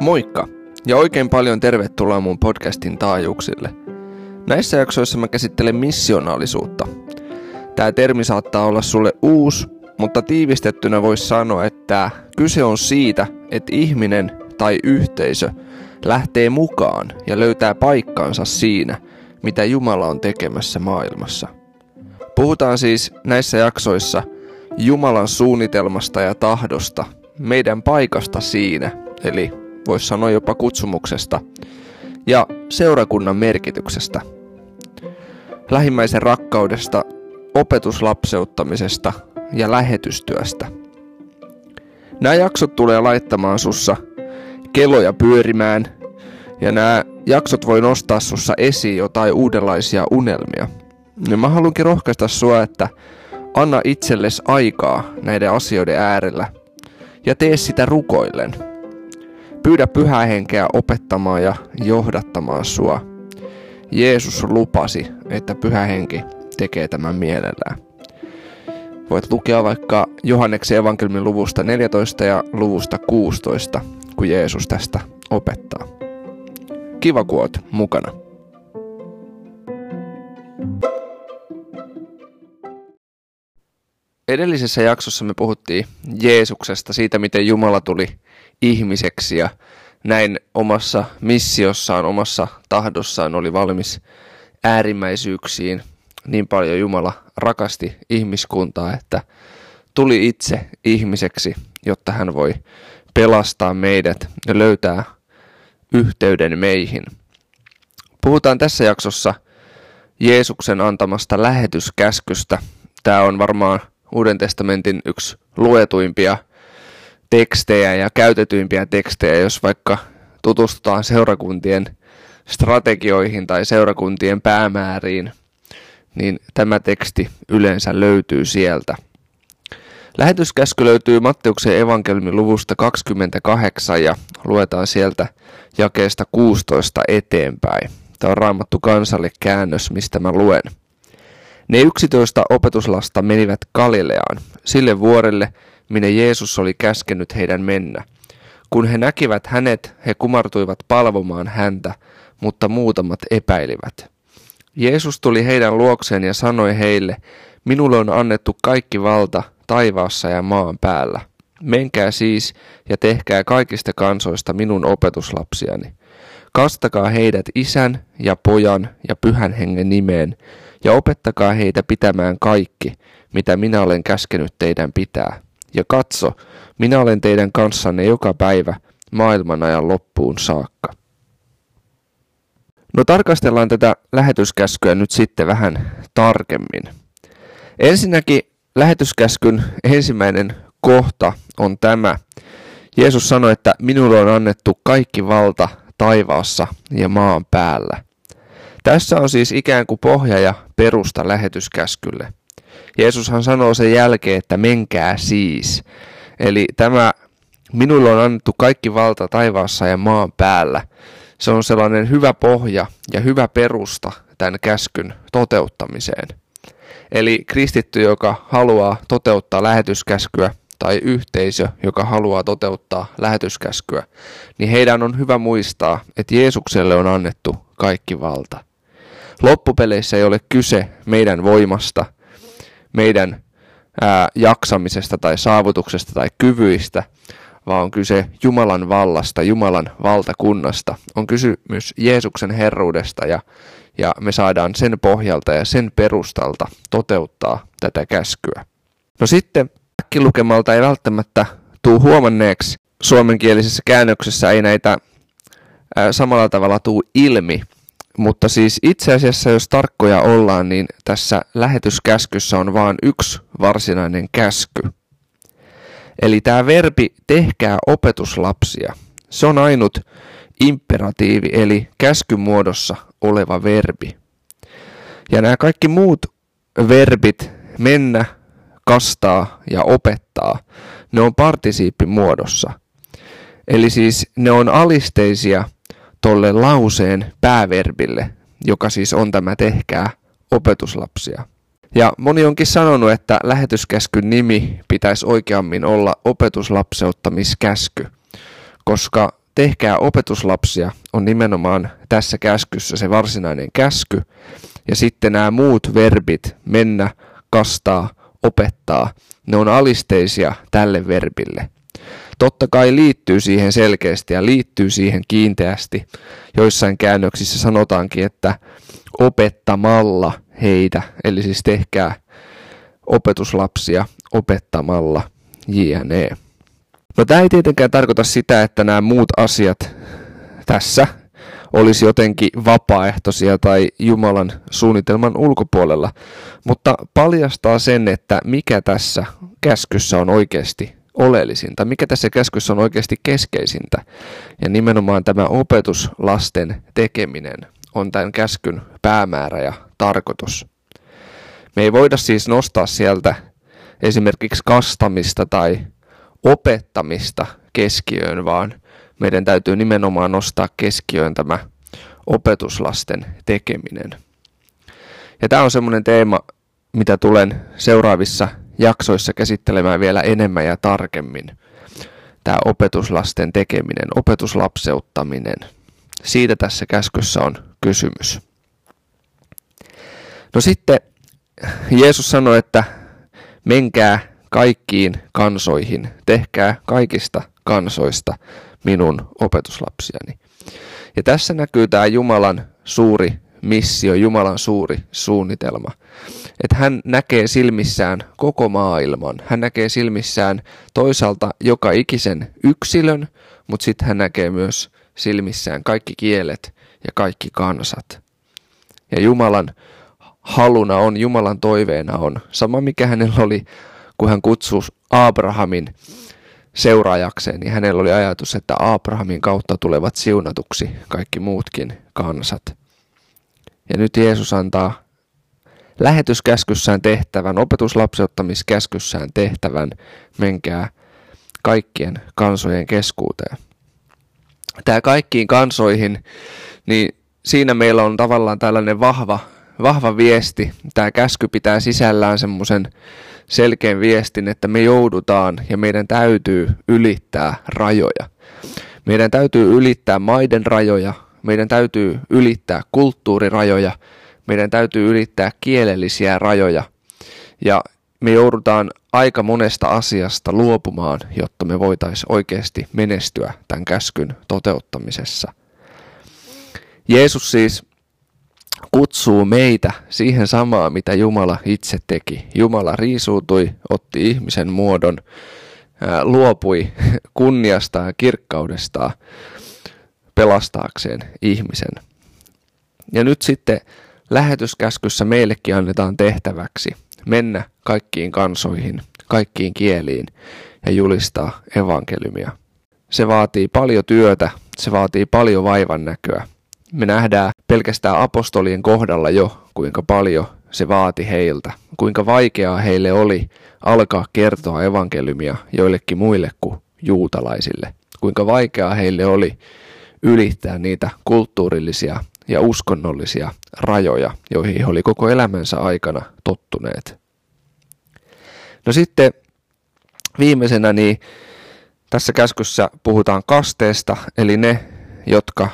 Moikka ja oikein paljon tervetuloa mun podcastin taajuuksille. Näissä jaksoissa mä käsittelen missionaalisuutta. Tämä termi saattaa olla sulle uusi, mutta tiivistettynä voisi sanoa, että kyse on siitä, että ihminen tai yhteisö lähtee mukaan ja löytää paikkaansa siinä, mitä Jumala on tekemässä maailmassa. Puhutaan siis näissä jaksoissa Jumalan suunnitelmasta ja tahdosta, meidän paikasta siinä, eli voisi sanoa jopa kutsumuksesta, ja seurakunnan merkityksestä. Lähimmäisen rakkaudesta, opetuslapseuttamisesta ja lähetystyöstä. Nämä jaksot tulee laittamaan sussa keloja pyörimään, ja nämä jaksot voi nostaa sussa esiin jotain uudenlaisia unelmia. Ja mä haluankin rohkaista sua, että anna itsellesi aikaa näiden asioiden äärellä ja tee sitä rukoillen. Pyydä pyhää henkeä opettamaan ja johdattamaan sua. Jeesus lupasi, että pyhä henki tekee tämän mielellään. Voit lukea vaikka Johanneksen evankelmin luvusta 14 ja luvusta 16, kun Jeesus tästä opettaa. Kiva, kun mukana. Edellisessä jaksossa me puhuttiin Jeesuksesta, siitä miten Jumala tuli ihmiseksi ja näin omassa missiossaan, omassa tahdossaan oli valmis äärimmäisyyksiin. Niin paljon Jumala rakasti ihmiskuntaa, että tuli itse ihmiseksi, jotta hän voi pelastaa meidät ja löytää yhteyden meihin. Puhutaan tässä jaksossa Jeesuksen antamasta lähetyskäskystä. Tämä on varmaan Uuden testamentin yksi luetuimpia tekstejä ja käytetyimpiä tekstejä, jos vaikka tutustutaan seurakuntien strategioihin tai seurakuntien päämääriin, niin tämä teksti yleensä löytyy sieltä. Lähetyskäsky löytyy Matteuksen evankelmin luvusta 28 ja luetaan sieltä jakeesta 16 eteenpäin. Tämä on raamattu kansalle käännös, mistä mä luen. Ne yksitoista opetuslasta menivät Galileaan, sille vuorelle, minne Jeesus oli käskenyt heidän mennä. Kun he näkivät hänet, he kumartuivat palvomaan häntä, mutta muutamat epäilivät. Jeesus tuli heidän luokseen ja sanoi heille, minulle on annettu kaikki valta taivaassa ja maan päällä. Menkää siis ja tehkää kaikista kansoista minun opetuslapsiani. Kastakaa heidät isän ja pojan ja pyhän hengen nimeen ja opettakaa heitä pitämään kaikki, mitä minä olen käskenyt teidän pitää. Ja katso, minä olen teidän kanssanne joka päivä maailman ajan loppuun saakka. No tarkastellaan tätä lähetyskäskyä nyt sitten vähän tarkemmin. Ensinnäkin lähetyskäskyn ensimmäinen kohta on tämä. Jeesus sanoi, että minulle on annettu kaikki valta taivaassa ja maan päällä. Tässä on siis ikään kuin pohja ja perusta lähetyskäskylle. Jeesushan sanoo sen jälkeen, että menkää siis. Eli tämä minulle on annettu kaikki valta taivaassa ja maan päällä. Se on sellainen hyvä pohja ja hyvä perusta tämän käskyn toteuttamiseen. Eli kristitty, joka haluaa toteuttaa lähetyskäskyä, tai yhteisö, joka haluaa toteuttaa lähetyskäskyä, niin heidän on hyvä muistaa, että Jeesukselle on annettu kaikki valta. Loppupeleissä ei ole kyse meidän voimasta, meidän ää, jaksamisesta tai saavutuksesta tai kyvyistä, vaan on kyse Jumalan vallasta, Jumalan valtakunnasta. On kysymys Jeesuksen herruudesta ja, ja me saadaan sen pohjalta ja sen perustalta toteuttaa tätä käskyä. No sitten äkkilukemalta ei välttämättä tuu huomanneeksi suomenkielisessä käännöksessä ei näitä ää, samalla tavalla tuu ilmi, mutta siis itse asiassa, jos tarkkoja ollaan, niin tässä lähetyskäskyssä on vain yksi varsinainen käsky. Eli tämä verbi tehkää opetuslapsia. Se on ainut imperatiivi, eli käskymuodossa oleva verbi. Ja nämä kaikki muut verbit, mennä, kastaa ja opettaa, ne on partisiippimuodossa. Eli siis ne on alisteisia tolle lauseen pääverbille, joka siis on tämä tehkää opetuslapsia. Ja moni onkin sanonut, että lähetyskäskyn nimi pitäisi oikeammin olla opetuslapseuttamiskäsky, koska tehkää opetuslapsia on nimenomaan tässä käskyssä se varsinainen käsky, ja sitten nämä muut verbit, mennä, kastaa, opettaa, ne on alisteisia tälle verbille. Totta kai liittyy siihen selkeästi ja liittyy siihen kiinteästi. Joissain käännöksissä sanotaankin, että opettamalla heitä, eli siis tehkää opetuslapsia opettamalla jne. No tämä ei tietenkään tarkoita sitä, että nämä muut asiat tässä olisi jotenkin vapaaehtoisia tai Jumalan suunnitelman ulkopuolella, mutta paljastaa sen, että mikä tässä käskyssä on oikeasti oleellisinta, mikä tässä käskyssä on oikeasti keskeisintä. Ja nimenomaan tämä opetuslasten tekeminen on tämän käskyn päämäärä ja tarkoitus. Me ei voida siis nostaa sieltä esimerkiksi kastamista tai opettamista keskiöön, vaan meidän täytyy nimenomaan nostaa keskiöön tämä opetuslasten tekeminen. Ja tämä on semmoinen teema, mitä tulen seuraavissa jaksoissa käsittelemään vielä enemmän ja tarkemmin. Tämä opetuslasten tekeminen, opetuslapseuttaminen. Siitä tässä käskyssä on kysymys. No sitten Jeesus sanoi, että menkää kaikkiin kansoihin, tehkää kaikista kansoista minun opetuslapsiani. Ja tässä näkyy tämä Jumalan suuri missio, Jumalan suuri suunnitelma. Että hän näkee silmissään koko maailman. Hän näkee silmissään toisaalta joka ikisen yksilön, mutta sitten hän näkee myös silmissään kaikki kielet ja kaikki kansat. Ja Jumalan haluna on, Jumalan toiveena on, sama mikä hänellä oli, kun hän kutsui Abrahamin seuraajakseen, niin hänellä oli ajatus, että Abrahamin kautta tulevat siunatuksi kaikki muutkin kansat. Ja nyt Jeesus antaa lähetyskäskyssään tehtävän, opetuslapseuttamiskäskyssään tehtävän, menkää kaikkien kansojen keskuuteen. Tämä kaikkiin kansoihin, niin siinä meillä on tavallaan tällainen vahva, vahva viesti. Tämä käsky pitää sisällään semmoisen selkeän viestin, että me joudutaan ja meidän täytyy ylittää rajoja. Meidän täytyy ylittää maiden rajoja, meidän täytyy ylittää kulttuurirajoja, meidän täytyy ylittää kielellisiä rajoja. Ja me joudutaan aika monesta asiasta luopumaan, jotta me voitaisiin oikeasti menestyä tämän käskyn toteuttamisessa. Jeesus siis kutsuu meitä siihen samaan, mitä Jumala itse teki. Jumala riisuutui, otti ihmisen muodon, luopui kunniastaan ja kirkkaudestaan pelastaakseen ihmisen. Ja nyt sitten lähetyskäskyssä meillekin annetaan tehtäväksi mennä kaikkiin kansoihin, kaikkiin kieliin ja julistaa evankeliumia. Se vaatii paljon työtä, se vaatii paljon vaivan näköä. Me nähdään pelkästään apostolien kohdalla jo, kuinka paljon se vaati heiltä, kuinka vaikeaa heille oli alkaa kertoa evankeliumia joillekin muille kuin juutalaisille, kuinka vaikeaa heille oli ylittää niitä kulttuurillisia ja uskonnollisia rajoja, joihin he oli koko elämänsä aikana tottuneet. No sitten viimeisenä niin tässä käskyssä puhutaan kasteesta, eli ne, jotka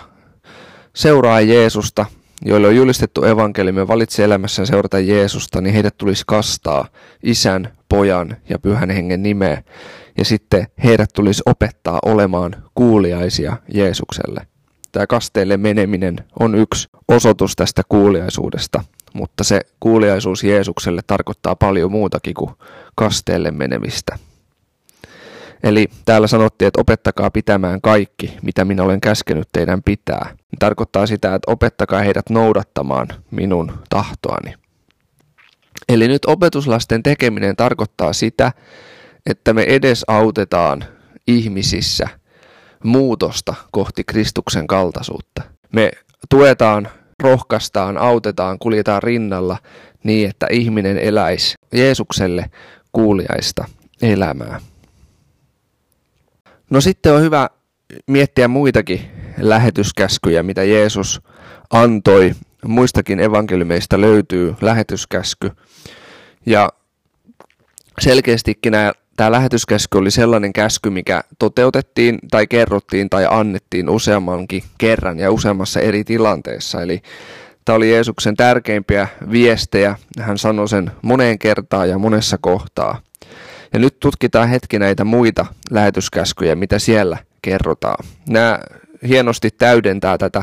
seuraa Jeesusta, joille on julistettu evankeliumi ja valitsee elämässään seurata Jeesusta, niin heidät tulisi kastaa isän, pojan ja pyhän hengen nimeä. Ja sitten heidät tulisi opettaa olemaan kuuliaisia Jeesukselle. Tämä kasteelle meneminen on yksi osoitus tästä kuuliaisuudesta, mutta se kuuliaisuus Jeesukselle tarkoittaa paljon muutakin kuin kasteelle menemistä. Eli täällä sanottiin, että opettakaa pitämään kaikki, mitä minä olen käskenyt teidän pitää. Tarkoittaa sitä, että opettakaa heidät noudattamaan minun tahtoani. Eli nyt opetuslasten tekeminen tarkoittaa sitä, että me edesautetaan ihmisissä muutosta kohti Kristuksen kaltaisuutta. Me tuetaan, rohkaistaan, autetaan, kuljetaan rinnalla niin, että ihminen eläisi Jeesukselle kuuliaista elämää. No sitten on hyvä miettiä muitakin lähetyskäskyjä, mitä Jeesus antoi. Muistakin evankeliumeista löytyy lähetyskäsky. Ja selkeästikin nämä, tämä lähetyskäsky oli sellainen käsky, mikä toteutettiin tai kerrottiin tai annettiin useammankin kerran ja useammassa eri tilanteessa. Eli tämä oli Jeesuksen tärkeimpiä viestejä. Hän sanoi sen moneen kertaan ja monessa kohtaa. Ja nyt tutkitaan hetki näitä muita lähetyskäskyjä, mitä siellä kerrotaan. Nämä hienosti täydentää tätä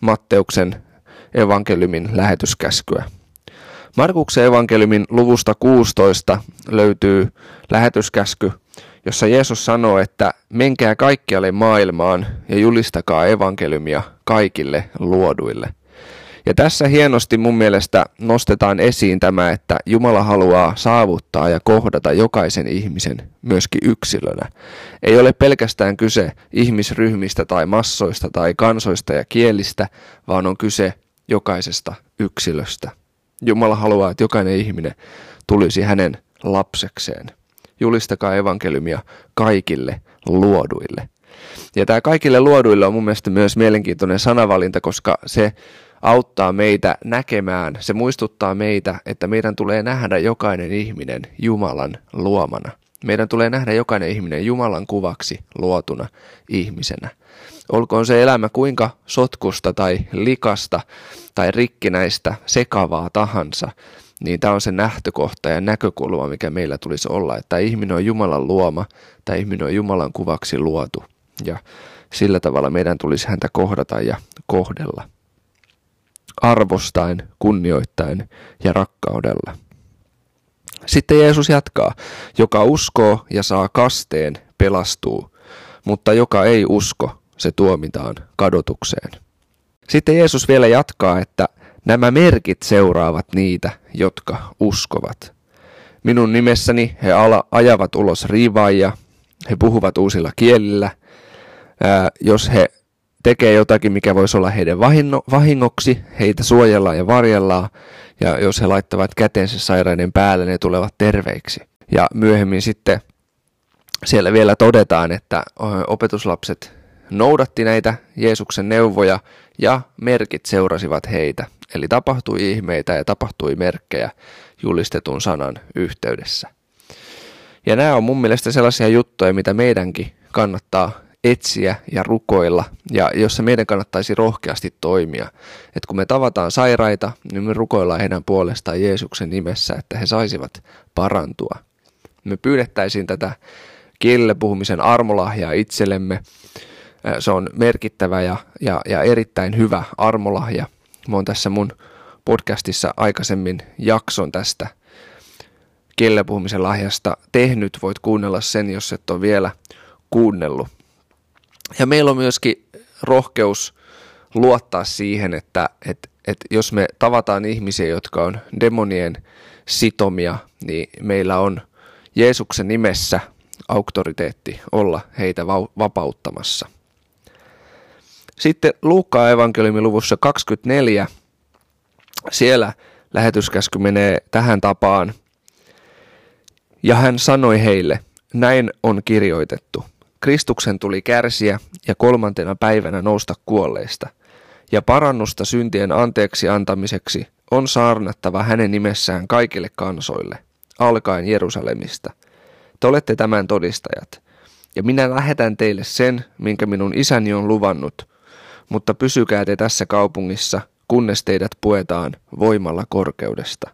Matteuksen evankeliumin lähetyskäskyä. Markuksen evankeliumin luvusta 16 löytyy lähetyskäsky, jossa Jeesus sanoo, että menkää kaikkialle maailmaan ja julistakaa evankeliumia kaikille luoduille. Ja tässä hienosti mun mielestä nostetaan esiin tämä, että Jumala haluaa saavuttaa ja kohdata jokaisen ihmisen myöskin yksilönä. Ei ole pelkästään kyse ihmisryhmistä tai massoista tai kansoista ja kielistä, vaan on kyse jokaisesta yksilöstä. Jumala haluaa, että jokainen ihminen tulisi hänen lapsekseen. Julistakaa evankeliumia kaikille luoduille. Ja tämä kaikille luoduille on mun mielestä myös mielenkiintoinen sanavalinta, koska se auttaa meitä näkemään, se muistuttaa meitä, että meidän tulee nähdä jokainen ihminen Jumalan luomana. Meidän tulee nähdä jokainen ihminen Jumalan kuvaksi luotuna ihmisenä. Olkoon se elämä kuinka sotkusta tai likasta tai rikkinäistä, sekavaa tahansa, niin tämä on se nähtökohta ja näkökulma, mikä meillä tulisi olla, että ihminen on Jumalan luoma tai ihminen on Jumalan kuvaksi luotu. Ja sillä tavalla meidän tulisi häntä kohdata ja kohdella. Arvostaen, kunnioittain ja rakkaudella. Sitten Jeesus jatkaa, joka uskoo ja saa kasteen, pelastuu, mutta joka ei usko, se tuomitaan kadotukseen. Sitten Jeesus vielä jatkaa, että nämä merkit seuraavat niitä, jotka uskovat. Minun nimessäni he ala, ajavat ulos riivaajia, he puhuvat uusilla kielillä. Ää, jos he tekee jotakin, mikä voisi olla heidän vahinno, vahingoksi, heitä suojellaan ja varjellaan, ja jos he laittavat kätensä sairaiden päälle, ne tulevat terveiksi. Ja myöhemmin sitten siellä vielä todetaan, että opetuslapset noudatti näitä Jeesuksen neuvoja ja merkit seurasivat heitä. Eli tapahtui ihmeitä ja tapahtui merkkejä julistetun sanan yhteydessä. Ja nämä on mun mielestä sellaisia juttuja, mitä meidänkin kannattaa etsiä ja rukoilla, ja jossa meidän kannattaisi rohkeasti toimia. Että kun me tavataan sairaita, niin me rukoillaan heidän puolestaan Jeesuksen nimessä, että he saisivat parantua. Me pyydettäisiin tätä kielellä puhumisen armolahjaa itsellemme, se on merkittävä ja, ja, ja erittäin hyvä armolahja. Mä oon tässä mun podcastissa aikaisemmin jakson tästä kielellä puhumisen lahjasta tehnyt. Voit kuunnella sen, jos et ole vielä kuunnellut. Ja meillä on myöskin rohkeus luottaa siihen, että, että, että jos me tavataan ihmisiä, jotka on demonien sitomia, niin meillä on Jeesuksen nimessä auktoriteetti olla heitä vapauttamassa – sitten Luukkaan evankeliumin luvussa 24, siellä lähetyskäsky menee tähän tapaan. Ja hän sanoi heille, näin on kirjoitettu. Kristuksen tuli kärsiä ja kolmantena päivänä nousta kuolleista. Ja parannusta syntien anteeksi antamiseksi on saarnattava hänen nimessään kaikille kansoille, alkaen Jerusalemista. Te olette tämän todistajat. Ja minä lähetän teille sen, minkä minun isäni on luvannut, mutta pysykää te tässä kaupungissa, kunnes teidät puetaan voimalla korkeudesta.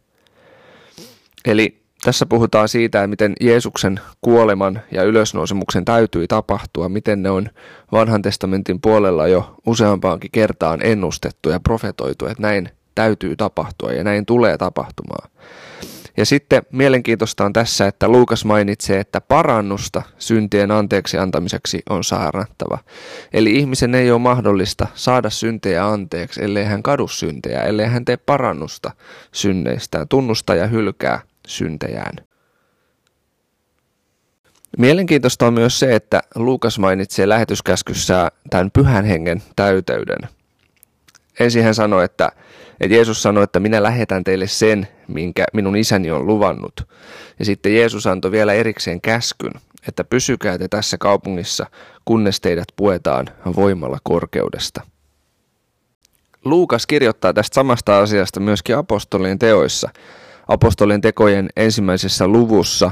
Eli tässä puhutaan siitä, miten Jeesuksen kuoleman ja ylösnousemuksen täytyi tapahtua, miten ne on vanhan testamentin puolella jo useampaankin kertaan ennustettu ja profetoitu, että näin täytyy tapahtua ja näin tulee tapahtumaan. Ja sitten mielenkiintoista on tässä, että Luukas mainitsee, että parannusta syntien anteeksi antamiseksi on saarnattava. Eli ihmisen ei ole mahdollista saada syntejä anteeksi, ellei hän kadu syntejä, ellei hän tee parannusta synneistään, tunnusta ja hylkää syntejään. Mielenkiintoista on myös se, että Luukas mainitsee lähetyskäskyssä tämän pyhän hengen täyteyden. Ensin hän sanoi, että että Jeesus sanoi, että minä lähetän teille sen, minkä minun isäni on luvannut. Ja sitten Jeesus antoi vielä erikseen käskyn, että pysykää te tässä kaupungissa, kunnes teidät puetaan voimalla korkeudesta. Luukas kirjoittaa tästä samasta asiasta myöskin apostolien teoissa. apostolien tekojen ensimmäisessä luvussa.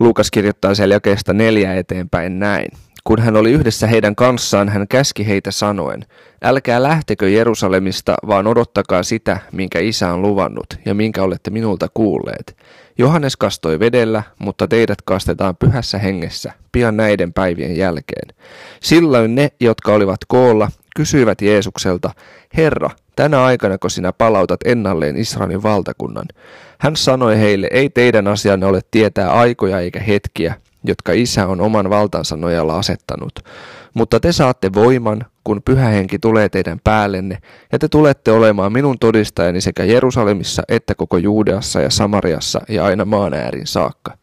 Luukas kirjoittaa siellä jakeesta neljä eteenpäin näin. Kun hän oli yhdessä heidän kanssaan, hän käski heitä sanoen, älkää lähtekö Jerusalemista, vaan odottakaa sitä, minkä isä on luvannut ja minkä olette minulta kuulleet. Johannes kastoi vedellä, mutta teidät kastetaan pyhässä hengessä pian näiden päivien jälkeen. Silloin ne, jotka olivat koolla, kysyivät Jeesukselta, Herra, tänä aikana kun sinä palautat ennalleen Israelin valtakunnan? Hän sanoi heille, ei teidän asianne ole tietää aikoja eikä hetkiä, jotka isä on oman valtansa nojalla asettanut. Mutta te saatte voiman, kun pyhä henki tulee teidän päällenne, ja te tulette olemaan minun todistajani sekä Jerusalemissa että koko Juudeassa ja Samariassa ja aina maan äärin saakka.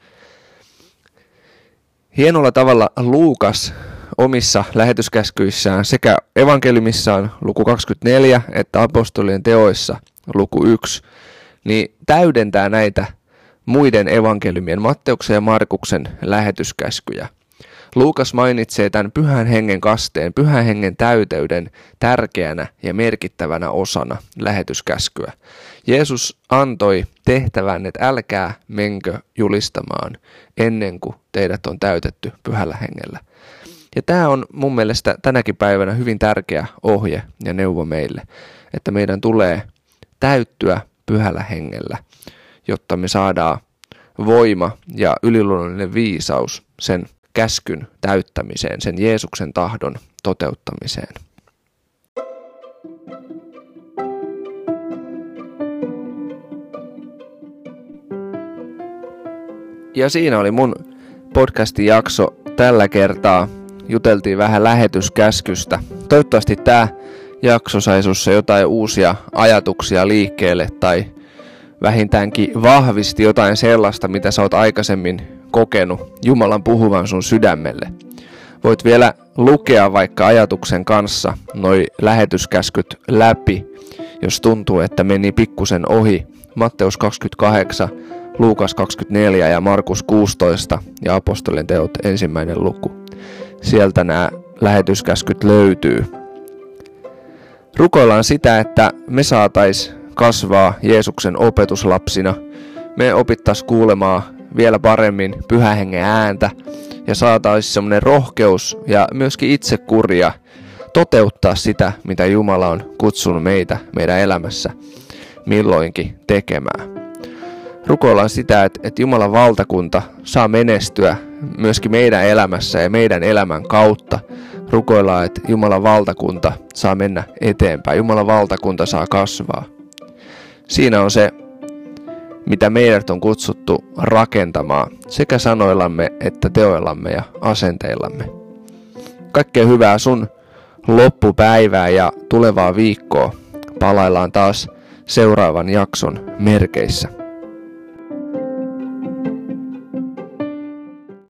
Hienolla tavalla Luukas omissa lähetyskäskyissään sekä evankeliumissaan luku 24 että apostolien teoissa luku 1, niin täydentää näitä muiden evankeliumien Matteuksen ja Markuksen lähetyskäskyjä. Luukas mainitsee tämän pyhän hengen kasteen, pyhän hengen täyteyden tärkeänä ja merkittävänä osana lähetyskäskyä. Jeesus antoi tehtävän, että älkää menkö julistamaan ennen kuin teidät on täytetty pyhällä hengellä. Ja tämä on mun mielestä tänäkin päivänä hyvin tärkeä ohje ja neuvo meille, että meidän tulee täyttyä pyhällä hengellä, jotta me saadaan voima ja yliluonnollinen viisaus sen käskyn täyttämiseen, sen Jeesuksen tahdon toteuttamiseen. Ja siinä oli mun podcastin jakso tällä kertaa. Juteltiin vähän lähetyskäskystä. Toivottavasti tämä jakso sai sussa jotain uusia ajatuksia liikkeelle tai vähintäänkin vahvisti jotain sellaista, mitä sä oot aikaisemmin kokenut Jumalan puhuvan sun sydämelle. Voit vielä lukea vaikka ajatuksen kanssa noi lähetyskäskyt läpi, jos tuntuu, että meni pikkusen ohi. Matteus 28, Luukas 24 ja Markus 16 ja apostolien teot ensimmäinen luku. Sieltä nämä lähetyskäskyt löytyy. Rukoillaan sitä, että me saatais kasvaa Jeesuksen opetuslapsina. Me opittais kuulemaan vielä paremmin pyhähengen ääntä ja saataisiin semmoinen rohkeus ja myöskin itsekuria toteuttaa sitä, mitä Jumala on kutsunut meitä meidän elämässä milloinkin tekemään. Rukoillaan sitä, että, että Jumalan valtakunta saa menestyä myöskin meidän elämässä ja meidän elämän kautta. Rukoillaan, että Jumalan valtakunta saa mennä eteenpäin, Jumalan valtakunta saa kasvaa. Siinä on se mitä meidät on kutsuttu rakentamaan sekä sanoillamme että teoillamme ja asenteillamme. Kaikkea hyvää sun loppupäivää ja tulevaa viikkoa. Palaillaan taas seuraavan jakson merkeissä.